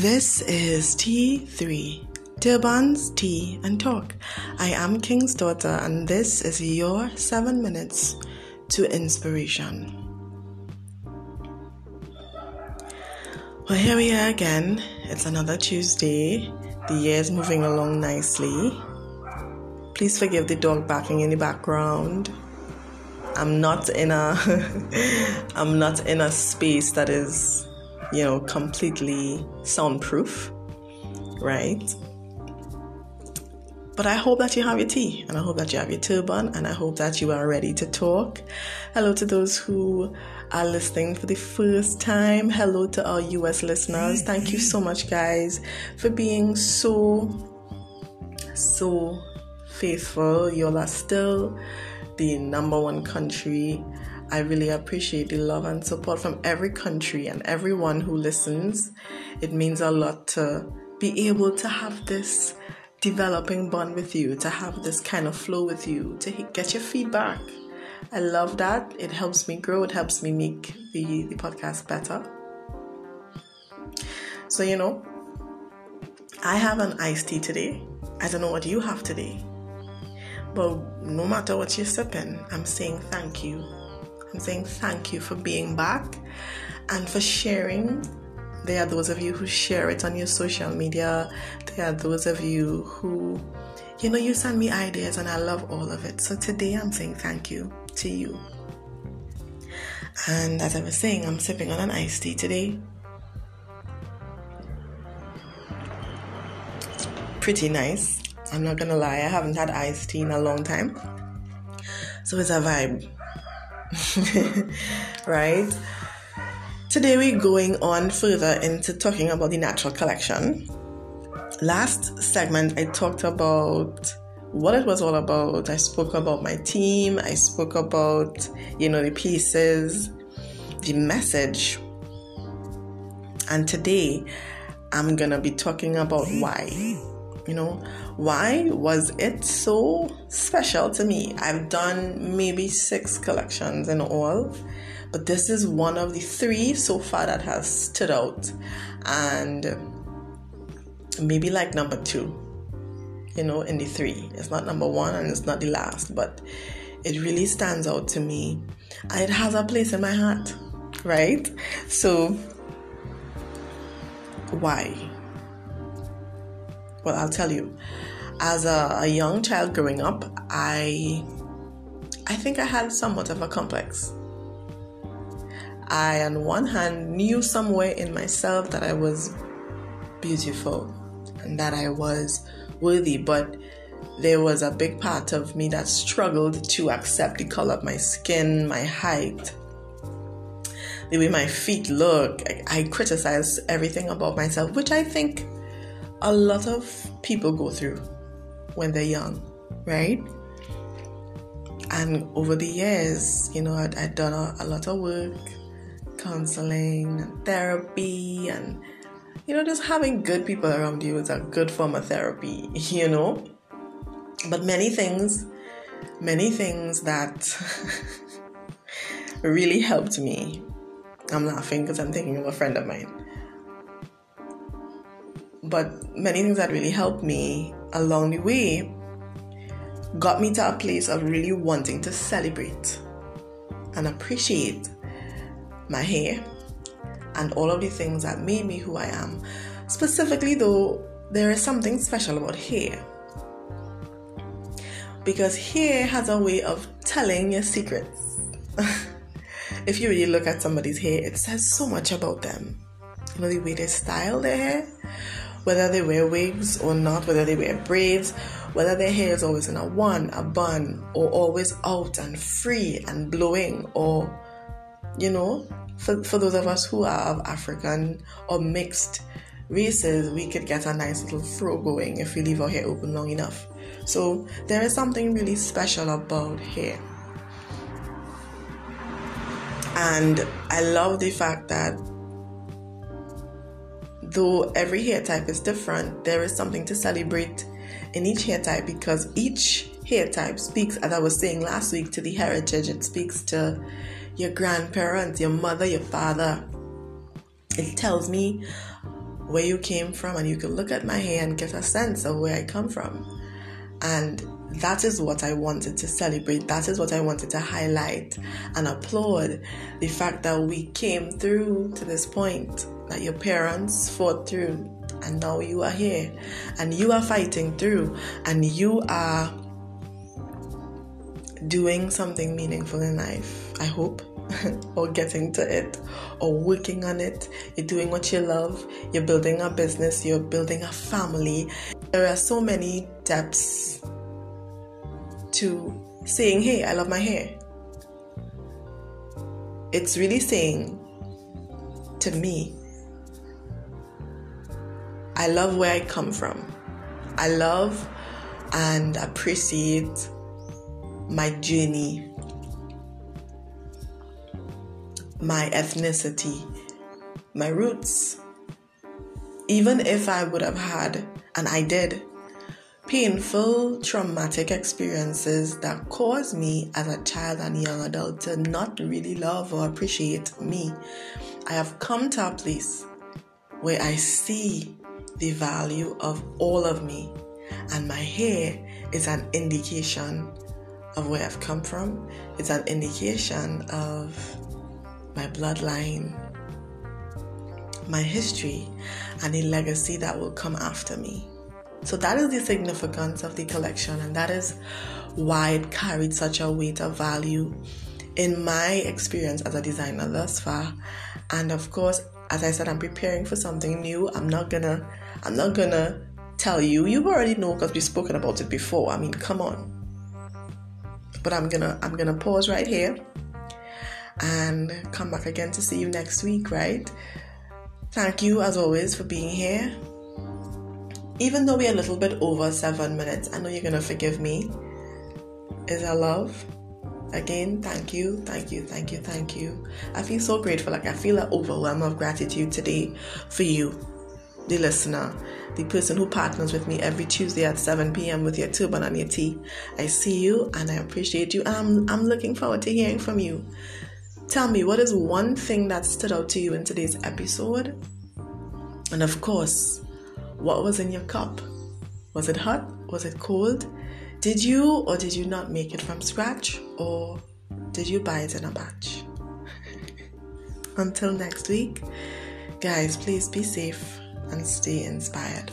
This is T3 Turbans, Tea, and Talk. I am King's daughter, and this is your seven minutes to inspiration. Well, here we are again. It's another Tuesday. The year is moving along nicely. Please forgive the dog barking in the background. I'm not in a I'm not in a space that is, you know, completely soundproof, right? But I hope that you have your tea and I hope that you have your turban and I hope that you are ready to talk. Hello to those who are listening for the first time. Hello to our US listeners. Thank you so much, guys, for being so, so faithful. You all are still the number one country. I really appreciate the love and support from every country and everyone who listens. It means a lot to be able to have this developing bond with you, to have this kind of flow with you, to get your feedback. I love that. It helps me grow, it helps me make the, the podcast better. So, you know, I have an iced tea today. I don't know what you have today. But no matter what you're sipping, I'm saying thank you. I'm saying thank you for being back and for sharing there are those of you who share it on your social media. There are those of you who, you know, you send me ideas and I love all of it. So today I'm saying thank you to you. And as I was saying, I'm sipping on an iced tea today. Pretty nice. I'm not gonna lie, I haven't had iced tea in a long time. So it's a vibe. right? Today we're going on further into talking about the natural collection. Last segment I talked about what it was all about. I spoke about my team, I spoke about, you know, the pieces, the message. And today I'm to be talking about why. You know, why was it so special to me? I've done maybe six collections in all but this is one of the three so far that has stood out, and maybe like number two, you know, in the three. It's not number one and it's not the last, but it really stands out to me. It has a place in my heart, right? So, why? Well, I'll tell you. As a, a young child growing up, I I think I had somewhat of a complex I, on one hand, knew somewhere in myself that I was beautiful and that I was worthy, but there was a big part of me that struggled to accept the color of my skin, my height, the way my feet look. I, I criticized everything about myself, which I think a lot of people go through when they're young, right? And over the years, you know, I'd done a, a lot of work counseling and therapy and you know just having good people around you is a good form of therapy you know? But many things many things that really helped me. I'm laughing because i'm thinking of a friend of mine but many things that really helped me along the way got me to a place of really wanting to celebrate and appreciate my hair, and all of the things that made me who I am. Specifically, though, there is something special about hair. Because hair has a way of telling your secrets. if you really look at somebody's hair, it says so much about them. You know, the way they style their hair, whether they wear wigs or not, whether they wear braids, whether their hair is always in a one, a bun, or always out and free and blowing, or you know, for, for those of us who are of African or mixed races, we could get a nice little fro going if we leave our hair open long enough. So there is something really special about hair. And I love the fact that though every hair type is different, there is something to celebrate in each hair type because each hair type speaks, as I was saying last week, to the heritage. It speaks to your grandparents, your mother, your father. It tells me where you came from and you can look at my hair and get a sense of where I come from. And that is what I wanted to celebrate. That is what I wanted to highlight and applaud the fact that we came through to this point, that your parents fought through, and now you are here, and you are fighting through, and you are doing something meaningful in life. I hope. or getting to it or working on it. You're doing what you love. You're building a business. You're building a family. There are so many depths to saying, Hey, I love my hair. It's really saying to me, I love where I come from. I love and appreciate my journey my ethnicity, my roots. Even if I would have had, and I did, painful, traumatic experiences that caused me as a child and young adult to not really love or appreciate me, I have come to a place where I see the value of all of me, and my hair is an indication of where I've come from. It's an indication of my bloodline, my history, and the legacy that will come after me. So that is the significance of the collection, and that is why it carried such a weight of value in my experience as a designer thus far. And of course, as I said, I'm preparing for something new. I'm not gonna, I'm not gonna tell you. You already know because we've spoken about it before. I mean, come on. But I'm gonna, I'm gonna pause right here and come back again to see you next week, right? Thank you as always for being here. Even though we're a little bit over seven minutes, I know you're gonna forgive me. Is a love. Again, thank you, thank you, thank you, thank you. I feel so grateful. Like I feel an overwhelm of gratitude today for you, the listener, the person who partners with me every Tuesday at 7 p.m. with your turban and your tea. I see you and I appreciate you. I'm, I'm looking forward to hearing from you. Tell me, what is one thing that stood out to you in today's episode? And of course, what was in your cup? Was it hot? Was it cold? Did you or did you not make it from scratch? Or did you buy it in a batch? Until next week, guys, please be safe and stay inspired.